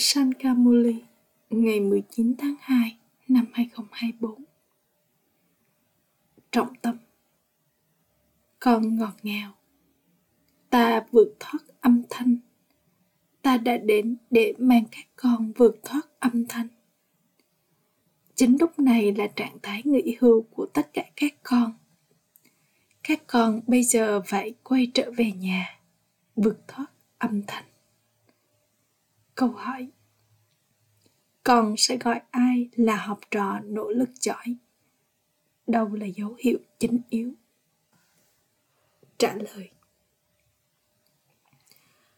Sankamuli ngày 19 tháng 2 năm 2024 Trọng tâm. Con ngọt ngào. Ta vượt thoát âm thanh. Ta đã đến để mang các con vượt thoát âm thanh. Chính lúc này là trạng thái nghỉ hưu của tất cả các con. Các con bây giờ phải quay trở về nhà, Vượt thoát âm thanh câu hỏi. Con sẽ gọi ai là học trò nỗ lực giỏi? Đâu là dấu hiệu chính yếu? Trả lời.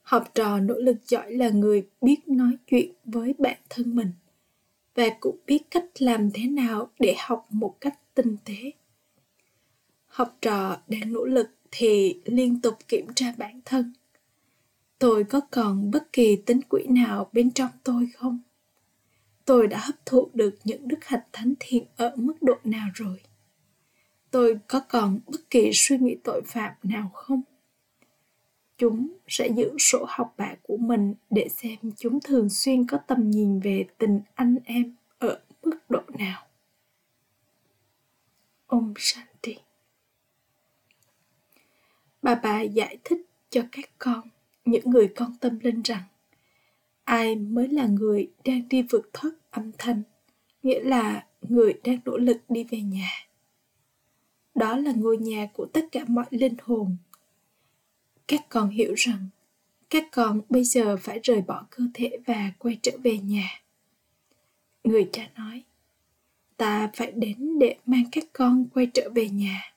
Học trò nỗ lực giỏi là người biết nói chuyện với bản thân mình và cũng biết cách làm thế nào để học một cách tinh tế. Học trò đang nỗ lực thì liên tục kiểm tra bản thân tôi có còn bất kỳ tính quỹ nào bên trong tôi không? Tôi đã hấp thụ được những đức hạnh thánh thiện ở mức độ nào rồi? Tôi có còn bất kỳ suy nghĩ tội phạm nào không? Chúng sẽ giữ sổ học bạ của mình để xem chúng thường xuyên có tầm nhìn về tình anh em ở mức độ nào. Ông Shanti. Bà bà giải thích cho các con những người con tâm linh rằng, ai mới là người đang đi vượt thoát âm thanh, nghĩa là người đang nỗ lực đi về nhà. Đó là ngôi nhà của tất cả mọi linh hồn. Các con hiểu rằng, các con bây giờ phải rời bỏ cơ thể và quay trở về nhà. Người cha nói, ta phải đến để mang các con quay trở về nhà.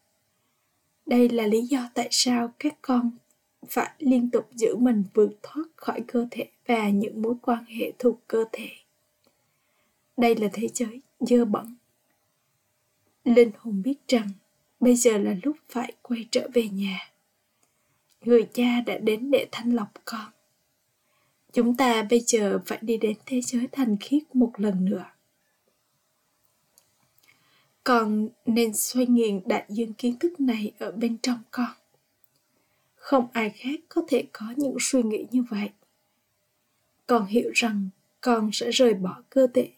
Đây là lý do tại sao các con phải liên tục giữ mình vượt thoát khỏi cơ thể và những mối quan hệ thuộc cơ thể. Đây là thế giới dơ bẩn. Linh hồn biết rằng bây giờ là lúc phải quay trở về nhà. Người cha đã đến để thanh lọc con. Chúng ta bây giờ phải đi đến thế giới thành khiết một lần nữa. Con nên xoay nghiền đại dương kiến thức này ở bên trong con không ai khác có thể có những suy nghĩ như vậy. Con hiểu rằng con sẽ rời bỏ cơ thể,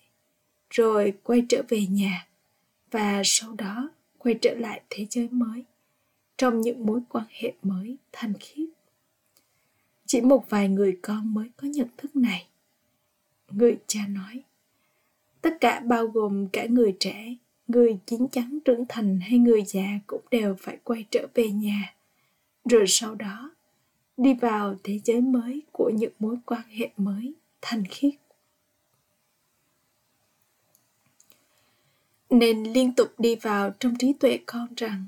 rồi quay trở về nhà, và sau đó quay trở lại thế giới mới, trong những mối quan hệ mới thanh khiết chỉ một vài người con mới có nhận thức này. Người cha nói, tất cả bao gồm cả người trẻ, người chín chắn trưởng thành hay người già cũng đều phải quay trở về nhà rồi sau đó, đi vào thế giới mới của những mối quan hệ mới thanh khiết. Nên liên tục đi vào trong trí tuệ con rằng,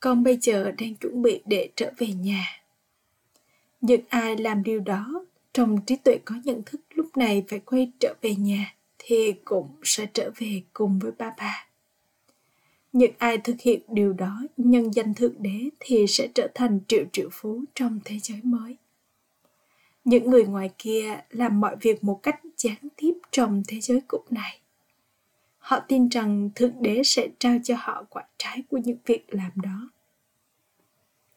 con bây giờ đang chuẩn bị để trở về nhà. Những ai làm điều đó, trong trí tuệ có nhận thức lúc này phải quay trở về nhà thì cũng sẽ trở về cùng với ba bà những ai thực hiện điều đó, nhân danh thượng đế thì sẽ trở thành triệu triệu phú trong thế giới mới. Những người ngoài kia làm mọi việc một cách gián tiếp trong thế giới cũ này. Họ tin rằng thượng đế sẽ trao cho họ quả trái của những việc làm đó.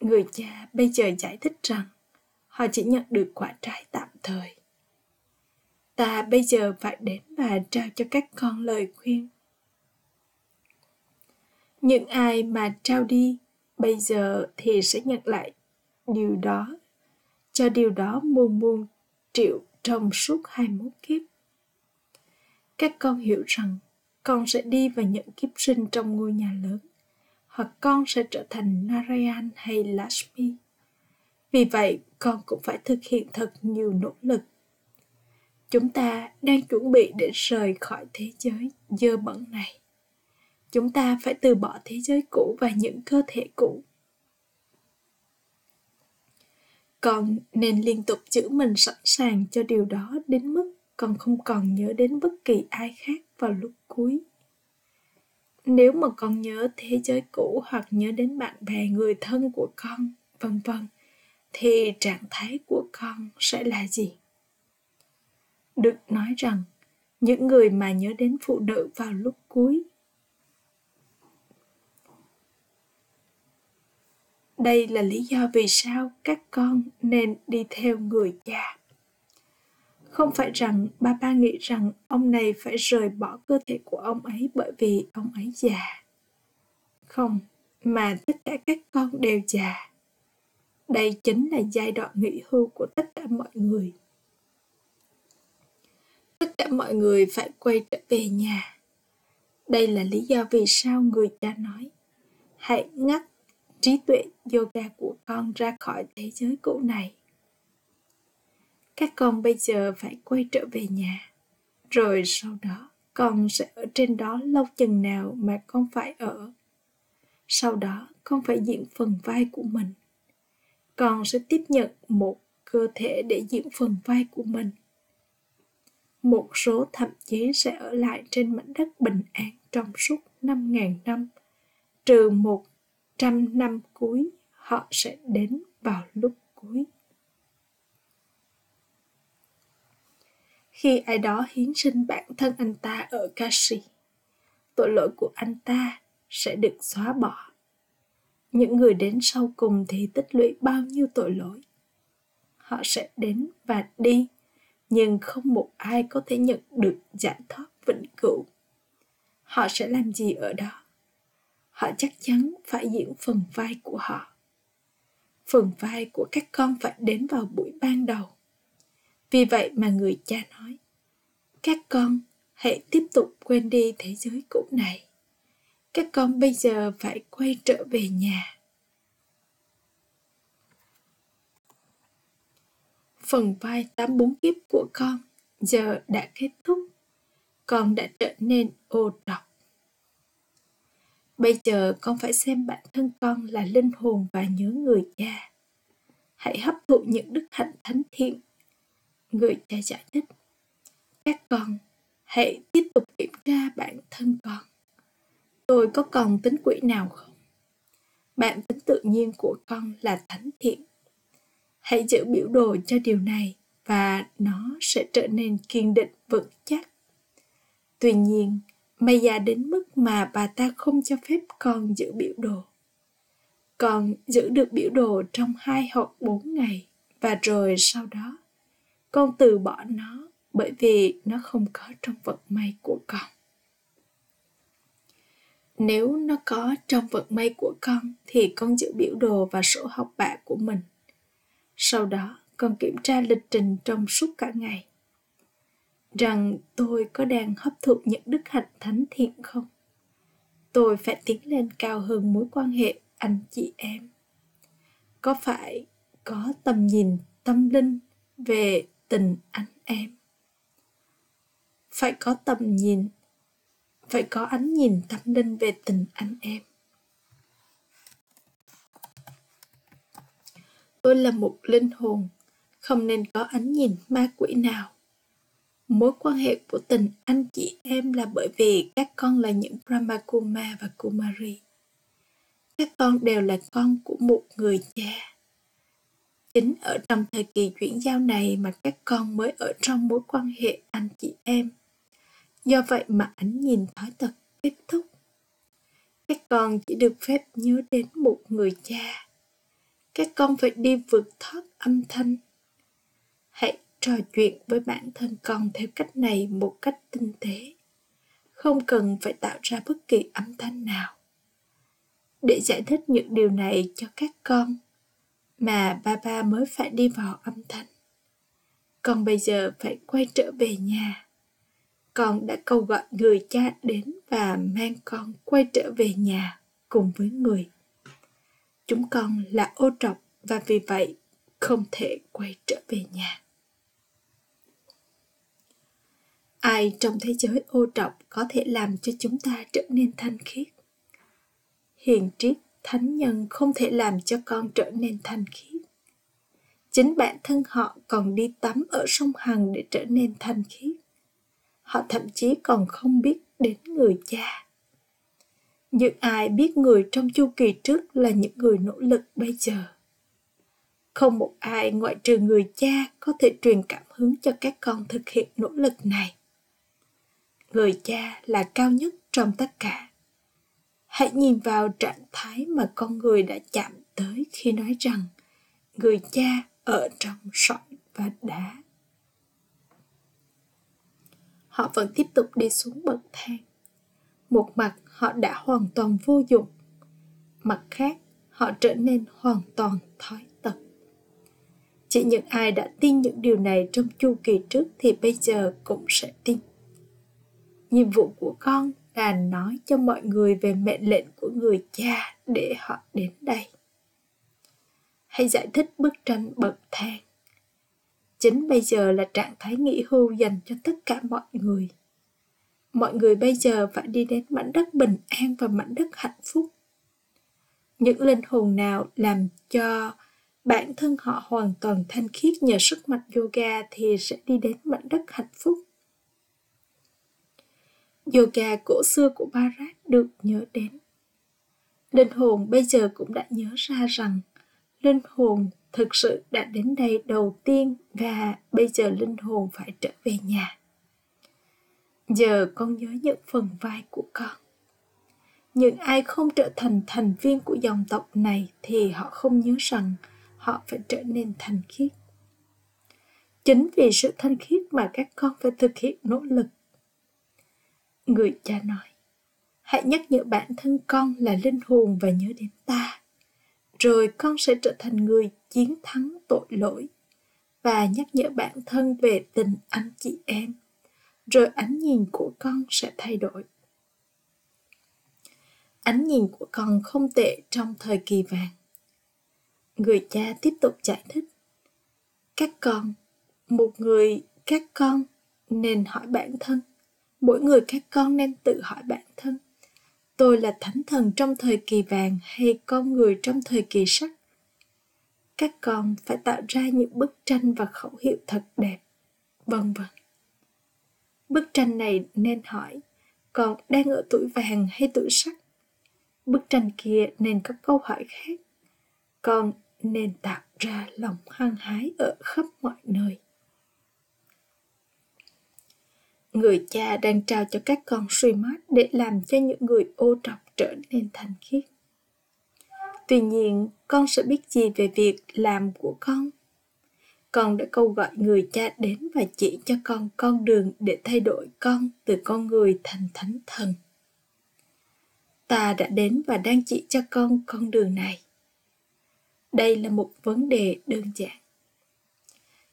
Người cha bây giờ giải thích rằng họ chỉ nhận được quả trái tạm thời. Ta bây giờ phải đến và trao cho các con lời khuyên những ai mà trao đi bây giờ thì sẽ nhận lại điều đó cho điều đó muôn muôn triệu trong suốt hai 21 kiếp. Các con hiểu rằng con sẽ đi và nhận kiếp sinh trong ngôi nhà lớn, hoặc con sẽ trở thành Narayan hay Lakshmi. Vì vậy, con cũng phải thực hiện thật nhiều nỗ lực. Chúng ta đang chuẩn bị để rời khỏi thế giới dơ bẩn này chúng ta phải từ bỏ thế giới cũ và những cơ thể cũ. Con nên liên tục giữ mình sẵn sàng cho điều đó đến mức con không còn nhớ đến bất kỳ ai khác vào lúc cuối. Nếu mà con nhớ thế giới cũ hoặc nhớ đến bạn bè, người thân của con, vân vân, thì trạng thái của con sẽ là gì? Được nói rằng, những người mà nhớ đến phụ nữ vào lúc cuối đây là lý do vì sao các con nên đi theo người cha. Không phải rằng ba ba nghĩ rằng ông này phải rời bỏ cơ thể của ông ấy bởi vì ông ấy già. Không, mà tất cả các con đều già. Đây chính là giai đoạn nghỉ hưu của tất cả mọi người. Tất cả mọi người phải quay trở về nhà. Đây là lý do vì sao người cha nói, hãy ngắt trí tuệ yoga của con ra khỏi thế giới cũ này. Các con bây giờ phải quay trở về nhà. Rồi sau đó con sẽ ở trên đó lâu chừng nào mà con phải ở. Sau đó con phải diễn phần vai của mình. Con sẽ tiếp nhận một cơ thể để diễn phần vai của mình. Một số thậm chí sẽ ở lại trên mảnh đất bình an trong suốt 5.000 năm, trừ một trăm năm cuối họ sẽ đến vào lúc cuối. Khi ai đó hiến sinh bản thân anh ta ở Kashi, tội lỗi của anh ta sẽ được xóa bỏ. Những người đến sau cùng thì tích lũy bao nhiêu tội lỗi. Họ sẽ đến và đi, nhưng không một ai có thể nhận được giải thoát vĩnh cửu. Họ sẽ làm gì ở đó? Họ chắc chắn phải diễn phần vai của họ. Phần vai của các con phải đến vào buổi ban đầu. Vì vậy mà người cha nói, các con hãy tiếp tục quên đi thế giới cũ này các con bây giờ phải quay trở về nhà phần vai tám bốn kiếp của con giờ đã kết thúc con đã trở nên ô trọc bây giờ con phải xem bản thân con là linh hồn và nhớ người cha. Hãy hấp thụ những đức hạnh thánh thiện người cha giải thích. Các con, hãy tiếp tục kiểm tra bản thân con. Tôi có còn tính quỷ nào không? Bản tính tự nhiên của con là thánh thiện. Hãy giữ biểu đồ cho điều này và nó sẽ trở nên kiên định vững chắc. Tuy nhiên mày già đến mức mà bà ta không cho phép con giữ biểu đồ. Con giữ được biểu đồ trong hai hoặc bốn ngày, và rồi sau đó, con từ bỏ nó bởi vì nó không có trong vận may của con. Nếu nó có trong vận may của con thì con giữ biểu đồ và sổ học bạ của mình. Sau đó, con kiểm tra lịch trình trong suốt cả ngày rằng tôi có đang hấp thụ những đức hạnh thánh thiện không? Tôi phải tiến lên cao hơn mối quan hệ anh chị em. Có phải có tầm nhìn tâm linh về tình anh em? Phải có tầm nhìn, phải có ánh nhìn tâm linh về tình anh em. Tôi là một linh hồn, không nên có ánh nhìn ma quỷ nào mối quan hệ của tình anh chị em là bởi vì các con là những Brahma Kuma và Kumari. Các con đều là con của một người cha. Chính ở trong thời kỳ chuyển giao này mà các con mới ở trong mối quan hệ anh chị em. Do vậy mà ánh nhìn thói tật kết thúc. Các con chỉ được phép nhớ đến một người cha. Các con phải đi vượt thoát âm thanh. Trò chuyện với bản thân con theo cách này một cách tinh tế. Không cần phải tạo ra bất kỳ âm thanh nào. Để giải thích những điều này cho các con, mà ba ba mới phải đi vào âm thanh. Con bây giờ phải quay trở về nhà. Con đã cầu gọi người cha đến và mang con quay trở về nhà cùng với người. Chúng con là ô trọc và vì vậy không thể quay trở về nhà. Ai trong thế giới ô trọc có thể làm cho chúng ta trở nên thanh khiết? Hiền triết thánh nhân không thể làm cho con trở nên thanh khiết. Chính bản thân họ còn đi tắm ở sông hằng để trở nên thanh khiết. Họ thậm chí còn không biết đến người cha. Những ai biết người trong chu kỳ trước là những người nỗ lực bây giờ? Không một ai ngoại trừ người cha có thể truyền cảm hứng cho các con thực hiện nỗ lực này người cha là cao nhất trong tất cả. Hãy nhìn vào trạng thái mà con người đã chạm tới khi nói rằng người cha ở trong sỏi và đá. Họ vẫn tiếp tục đi xuống bậc thang. Một mặt, họ đã hoàn toàn vô dụng. Mặt khác, họ trở nên hoàn toàn thói tật. Chỉ những ai đã tin những điều này trong chu kỳ trước thì bây giờ cũng sẽ tin nhiệm vụ của con là nói cho mọi người về mệnh lệnh của người cha để họ đến đây. Hãy giải thích bức tranh bậc thang. Chính bây giờ là trạng thái nghỉ hưu dành cho tất cả mọi người. Mọi người bây giờ phải đi đến mảnh đất bình an và mảnh đất hạnh phúc. Những linh hồn nào làm cho bản thân họ hoàn toàn thanh khiết nhờ sức mạnh yoga thì sẽ đi đến mảnh đất hạnh phúc yoga cổ xưa của Bharat được nhớ đến. Linh hồn bây giờ cũng đã nhớ ra rằng linh hồn thực sự đã đến đây đầu tiên và bây giờ linh hồn phải trở về nhà. Giờ con nhớ những phần vai của con. Những ai không trở thành thành viên của dòng tộc này thì họ không nhớ rằng họ phải trở nên thanh khiết. Chính vì sự thanh khiết mà các con phải thực hiện nỗ lực người cha nói, hãy nhắc nhở bản thân con là linh hồn và nhớ đến ta. Rồi con sẽ trở thành người chiến thắng tội lỗi. Và nhắc nhở bản thân về tình anh chị em. Rồi ánh nhìn của con sẽ thay đổi. Ánh nhìn của con không tệ trong thời kỳ vàng. Người cha tiếp tục giải thích, các con, một người các con nên hỏi bản thân mỗi người các con nên tự hỏi bản thân. Tôi là thánh thần trong thời kỳ vàng hay con người trong thời kỳ sắt? Các con phải tạo ra những bức tranh và khẩu hiệu thật đẹp, vân vân. Bức tranh này nên hỏi, con đang ở tuổi vàng hay tuổi sắt? Bức tranh kia nên có câu hỏi khác. Con nên tạo ra lòng hăng hái ở khắp mọi nơi. Người cha đang trao cho các con suy mát để làm cho những người ô trọc trở nên thành khiết. Tuy nhiên, con sẽ biết gì về việc làm của con? Con đã câu gọi người cha đến và chỉ cho con con đường để thay đổi con từ con người thành thánh thần. Ta đã đến và đang chỉ cho con con đường này. Đây là một vấn đề đơn giản.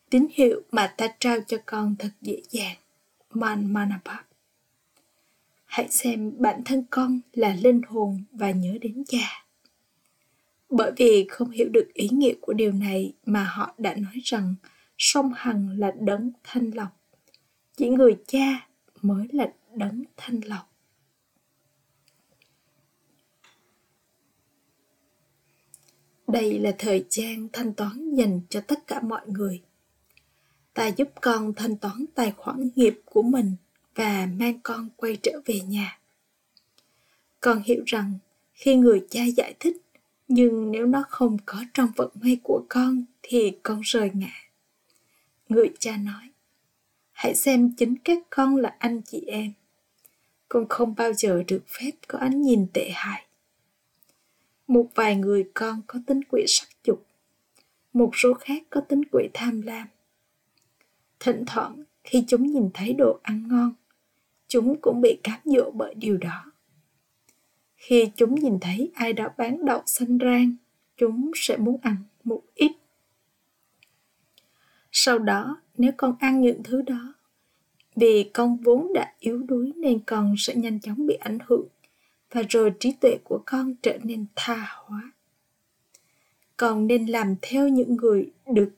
Tín hiệu mà ta trao cho con thật dễ dàng man Manapa. hãy xem bản thân con là linh hồn và nhớ đến cha. Bởi vì không hiểu được ý nghĩa của điều này mà họ đã nói rằng sông hằng là đấng thanh lọc. Chỉ người cha mới là đấng thanh lọc. Đây là thời gian thanh toán dành cho tất cả mọi người ta giúp con thanh toán tài khoản nghiệp của mình và mang con quay trở về nhà. Con hiểu rằng khi người cha giải thích, nhưng nếu nó không có trong vận may của con thì con rời ngã. Người cha nói, hãy xem chính các con là anh chị em. Con không bao giờ được phép có ánh nhìn tệ hại. Một vài người con có tính quỷ sắc dục, một số khác có tính quỷ tham lam thỉnh thoảng khi chúng nhìn thấy đồ ăn ngon, chúng cũng bị cám dỗ bởi điều đó. Khi chúng nhìn thấy ai đó bán đậu xanh rang, chúng sẽ muốn ăn một ít. Sau đó, nếu con ăn những thứ đó, vì con vốn đã yếu đuối nên con sẽ nhanh chóng bị ảnh hưởng và rồi trí tuệ của con trở nên tha hóa. Con nên làm theo những người được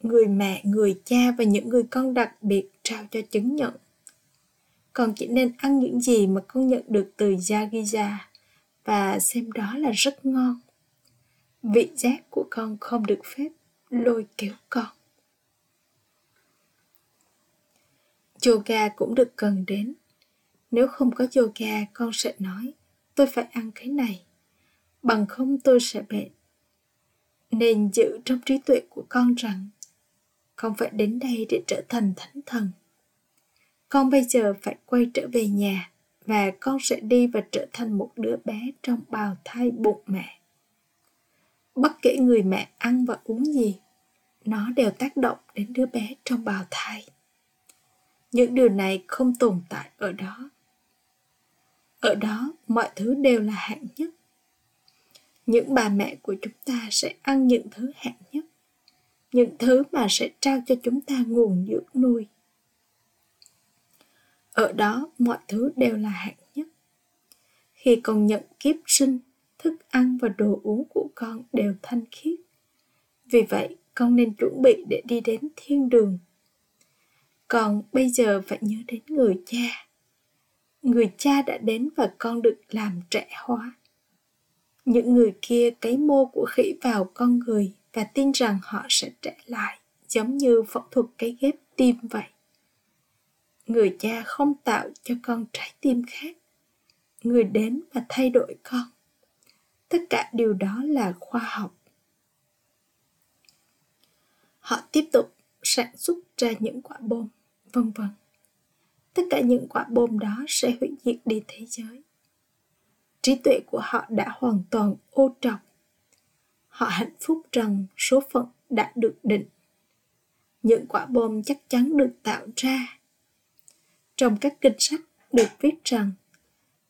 người mẹ người cha và những người con đặc biệt trao cho chứng nhận con chỉ nên ăn những gì mà con nhận được từ Yagiza và xem đó là rất ngon. Vị giác của con không được phép lôi kéo con. Yoga cũng được cần đến. Nếu không có yoga, con sẽ nói, tôi phải ăn cái này, bằng không tôi sẽ bệnh. Nên giữ trong trí tuệ của con rằng, con phải đến đây để trở thành thánh thần. Con bây giờ phải quay trở về nhà và con sẽ đi và trở thành một đứa bé trong bào thai bụng mẹ. Bất kể người mẹ ăn và uống gì, nó đều tác động đến đứa bé trong bào thai. Những điều này không tồn tại ở đó. Ở đó mọi thứ đều là hạng nhất. Những bà mẹ của chúng ta sẽ ăn những thứ hạng nhất những thứ mà sẽ trao cho chúng ta nguồn dưỡng nuôi. Ở đó, mọi thứ đều là hạng nhất. Khi con nhận kiếp sinh, thức ăn và đồ uống của con đều thanh khiết. Vì vậy, con nên chuẩn bị để đi đến thiên đường. Còn bây giờ phải nhớ đến người cha. Người cha đã đến và con được làm trẻ hóa. Những người kia cấy mô của khỉ vào con người và tin rằng họ sẽ trẻ lại, giống như phẫu thuật cái ghép tim vậy. Người cha không tạo cho con trái tim khác. Người đến và thay đổi con. Tất cả điều đó là khoa học. Họ tiếp tục sản xuất ra những quả bom, vân vân. Tất cả những quả bom đó sẽ hủy diệt đi thế giới. Trí tuệ của họ đã hoàn toàn ô trọc họ hạnh phúc rằng số phận đã được định. Những quả bom chắc chắn được tạo ra. Trong các kinh sách được viết rằng,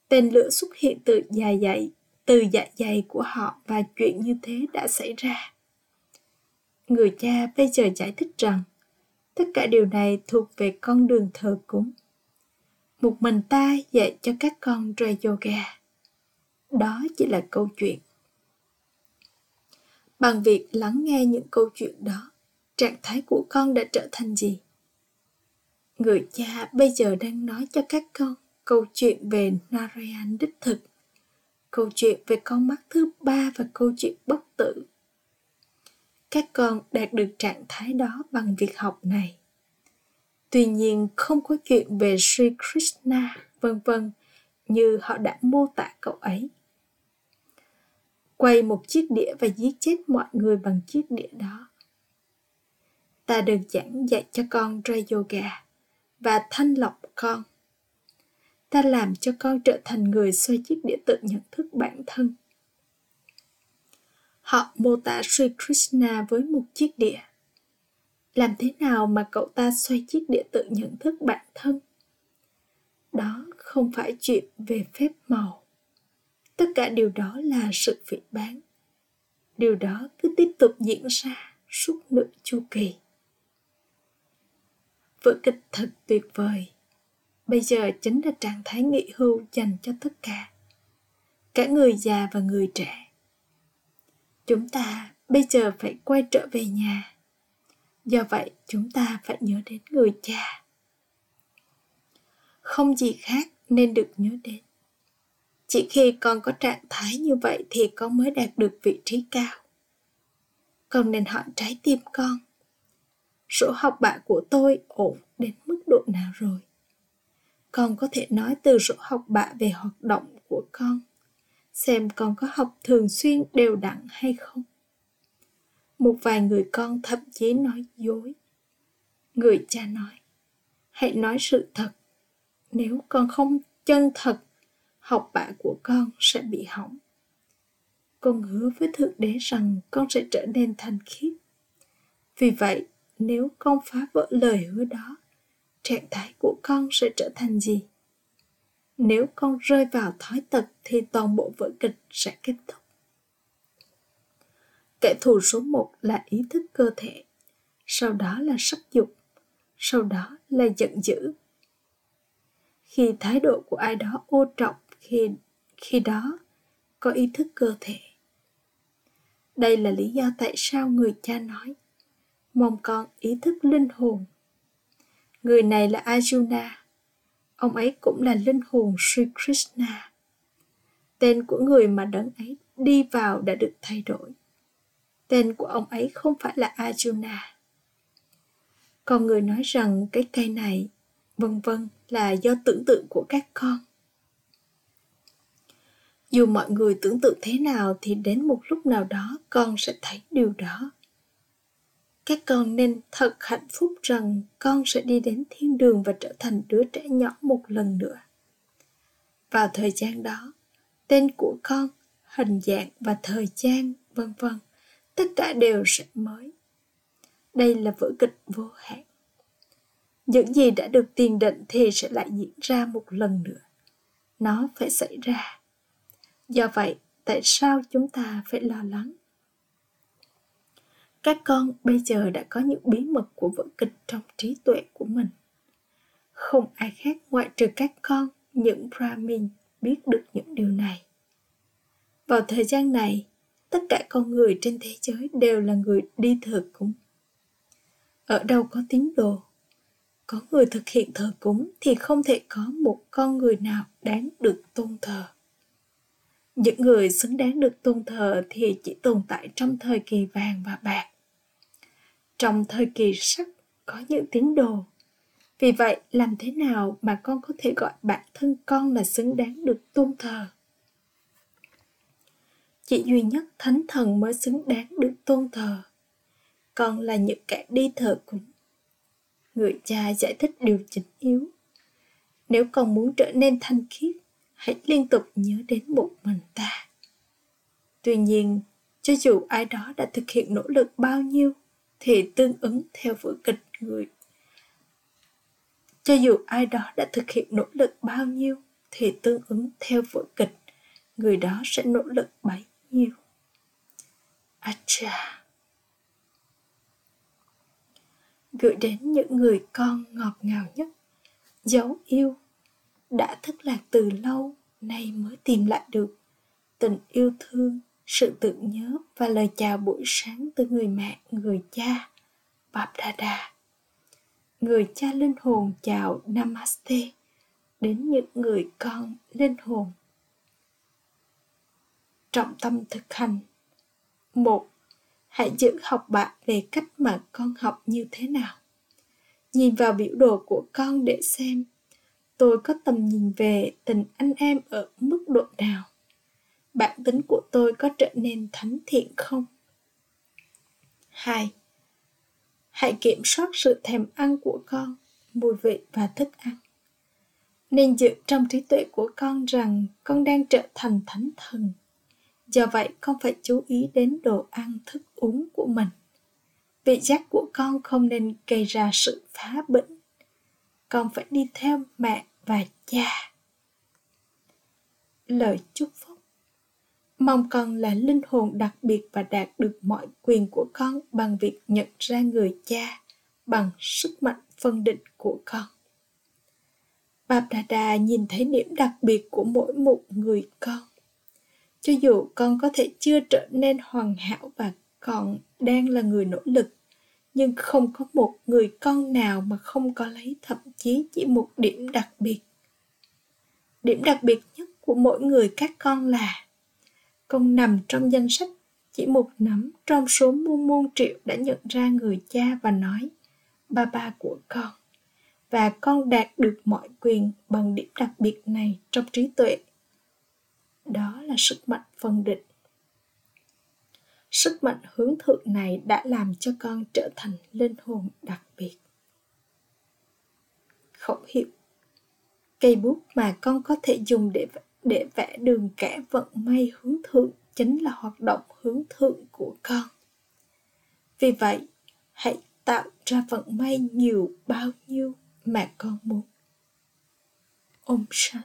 tên lửa xuất hiện từ dạ dày, từ dạ dày của họ và chuyện như thế đã xảy ra. Người cha bây giờ giải thích rằng, tất cả điều này thuộc về con đường thờ cúng. Một mình ta dạy cho các con ra yoga đó chỉ là câu chuyện bằng việc lắng nghe những câu chuyện đó, trạng thái của con đã trở thành gì? Người cha bây giờ đang nói cho các con câu chuyện về narayan đích thực, câu chuyện về con mắt thứ ba và câu chuyện bất tử. Các con đạt được trạng thái đó bằng việc học này. Tuy nhiên, không có chuyện về sri krishna, vân vân, như họ đã mô tả cậu ấy quay một chiếc đĩa và giết chết mọi người bằng chiếc đĩa đó. Ta đơn giản dạy cho con ra yoga và thanh lọc con. Ta làm cho con trở thành người xoay chiếc đĩa tự nhận thức bản thân. Họ mô tả Sri Krishna với một chiếc đĩa. Làm thế nào mà cậu ta xoay chiếc đĩa tự nhận thức bản thân? Đó không phải chuyện về phép màu tất cả điều đó là sự phỉ bán điều đó cứ tiếp tục diễn ra suốt nửa chu kỳ. Vở kịch thật tuyệt vời, bây giờ chính là trạng thái nghỉ hưu dành cho tất cả cả người già và người trẻ. Chúng ta bây giờ phải quay trở về nhà. Do vậy, chúng ta phải nhớ đến người cha không gì khác nên được nhớ đến chỉ khi con có trạng thái như vậy thì con mới đạt được vị trí cao. Con nên hỏi trái tim con sổ học bạ của tôi ổn đến mức độ nào rồi? Con có thể nói từ sổ học bạ về hoạt động của con, xem con có học thường xuyên đều đặn hay không. Một vài người con thậm chí nói dối. Người cha nói, hãy nói sự thật. Nếu con không chân thật học bạ của con sẽ bị hỏng. Con hứa với thượng đế rằng con sẽ trở nên thanh khiết. Vì vậy, nếu con phá vỡ lời hứa đó, trạng thái của con sẽ trở thành gì? Nếu con rơi vào thói tật thì toàn bộ vở kịch sẽ kết thúc. Kẻ thù số một là ý thức cơ thể. Sau đó là sắc dục. Sau đó là giận dữ. Khi thái độ của ai đó ô trọng khi khi đó, có ý thức cơ thể. Đây là lý do tại sao người cha nói, mong con ý thức linh hồn. Người này là arjuna, ông ấy cũng là linh hồn sri krishna. Tên của người mà đấng ấy đi vào đã được thay đổi. Tên của ông ấy không phải là arjuna. Còn người nói rằng cái cây này, vân vân, là do tưởng tượng của các con dù mọi người tưởng tượng thế nào thì đến một lúc nào đó con sẽ thấy điều đó. Các con nên thật hạnh phúc rằng con sẽ đi đến thiên đường và trở thành đứa trẻ nhỏ một lần nữa. Vào thời gian đó, tên của con, hình dạng và thời gian, vân vân, tất cả đều sẽ mới. Đây là vở kịch vô hạn. Những gì đã được tiền định thì sẽ lại diễn ra một lần nữa. Nó phải xảy ra do vậy, tại sao chúng ta phải lo lắng? Các con bây giờ đã có những bí mật của vở kịch trong trí tuệ của mình. Không ai khác ngoại trừ các con, những brahmin biết được những điều này. Vào thời gian này, tất cả con người trên thế giới đều là người đi thờ cúng. Ở đâu có tín đồ? Có người thực hiện thờ cúng thì không thể có một con người nào đáng được tôn thờ những người xứng đáng được tôn thờ thì chỉ tồn tại trong thời kỳ vàng và bạc. Trong thời kỳ sắc có những tín đồ. Vì vậy, làm thế nào mà con có thể gọi bản thân con là xứng đáng được tôn thờ? Chỉ duy nhất thánh thần mới xứng đáng được tôn thờ. Con là những kẻ đi thờ cúng. Người cha giải thích điều chỉnh yếu. Nếu con muốn trở nên thanh khiết hãy liên tục nhớ đến một mình ta. Tuy nhiên, cho dù ai đó đã thực hiện nỗ lực bao nhiêu thì tương ứng theo vở kịch người. Cho dù ai đó đã thực hiện nỗ lực bao nhiêu thì tương ứng theo vở kịch người đó sẽ nỗ lực bấy nhiêu. Acha. Gửi đến những người con ngọt ngào nhất, dấu yêu đã thất lạc từ lâu, nay mới tìm lại được. Tình yêu thương, sự tưởng nhớ và lời chào buổi sáng từ người mẹ, người cha bạp đà đà người cha linh hồn chào Namaste, đến những người con linh hồn. Trọng tâm thực hành. Một, hãy giữ học bạn về cách mà con học như thế nào. Nhìn vào biểu đồ của con để xem tôi có tầm nhìn về tình anh em ở mức độ nào? Bản tính của tôi có trở nên thánh thiện không? Hai Hãy kiểm soát sự thèm ăn của con, mùi vị và thức ăn. Nên dự trong trí tuệ của con rằng con đang trở thành thánh thần. Do vậy con phải chú ý đến đồ ăn thức uống của mình. Vị giác của con không nên gây ra sự phá bệnh con phải đi theo mẹ và cha. Lời chúc phúc. Mong con là linh hồn đặc biệt và đạt được mọi quyền của con bằng việc nhận ra người cha, bằng sức mạnh phân định của con. Bap Dada nhìn thấy điểm đặc biệt của mỗi một người con. Cho dù con có thể chưa trở nên hoàn hảo và còn đang là người nỗ lực nhưng không có một người con nào mà không có lấy, thậm chí chỉ một điểm đặc biệt. Điểm đặc biệt nhất của mỗi người các con là, con nằm trong danh sách chỉ một nắm trong số muôn muôn triệu đã nhận ra người cha và nói, ba ba của con. Và con đạt được mọi quyền bằng điểm đặc biệt này trong trí tuệ. Đó là sức mạnh phân định sức mạnh hướng thượng này đã làm cho con trở thành linh hồn đặc biệt. Khẩu hiệu. Cây bút mà con có thể dùng để để vẽ đường kẻ vận may hướng thượng chính là hoạt động hướng thượng của con. Vì vậy, hãy tạo ra vận may nhiều bao nhiêu mà con muốn. Ôm sanh.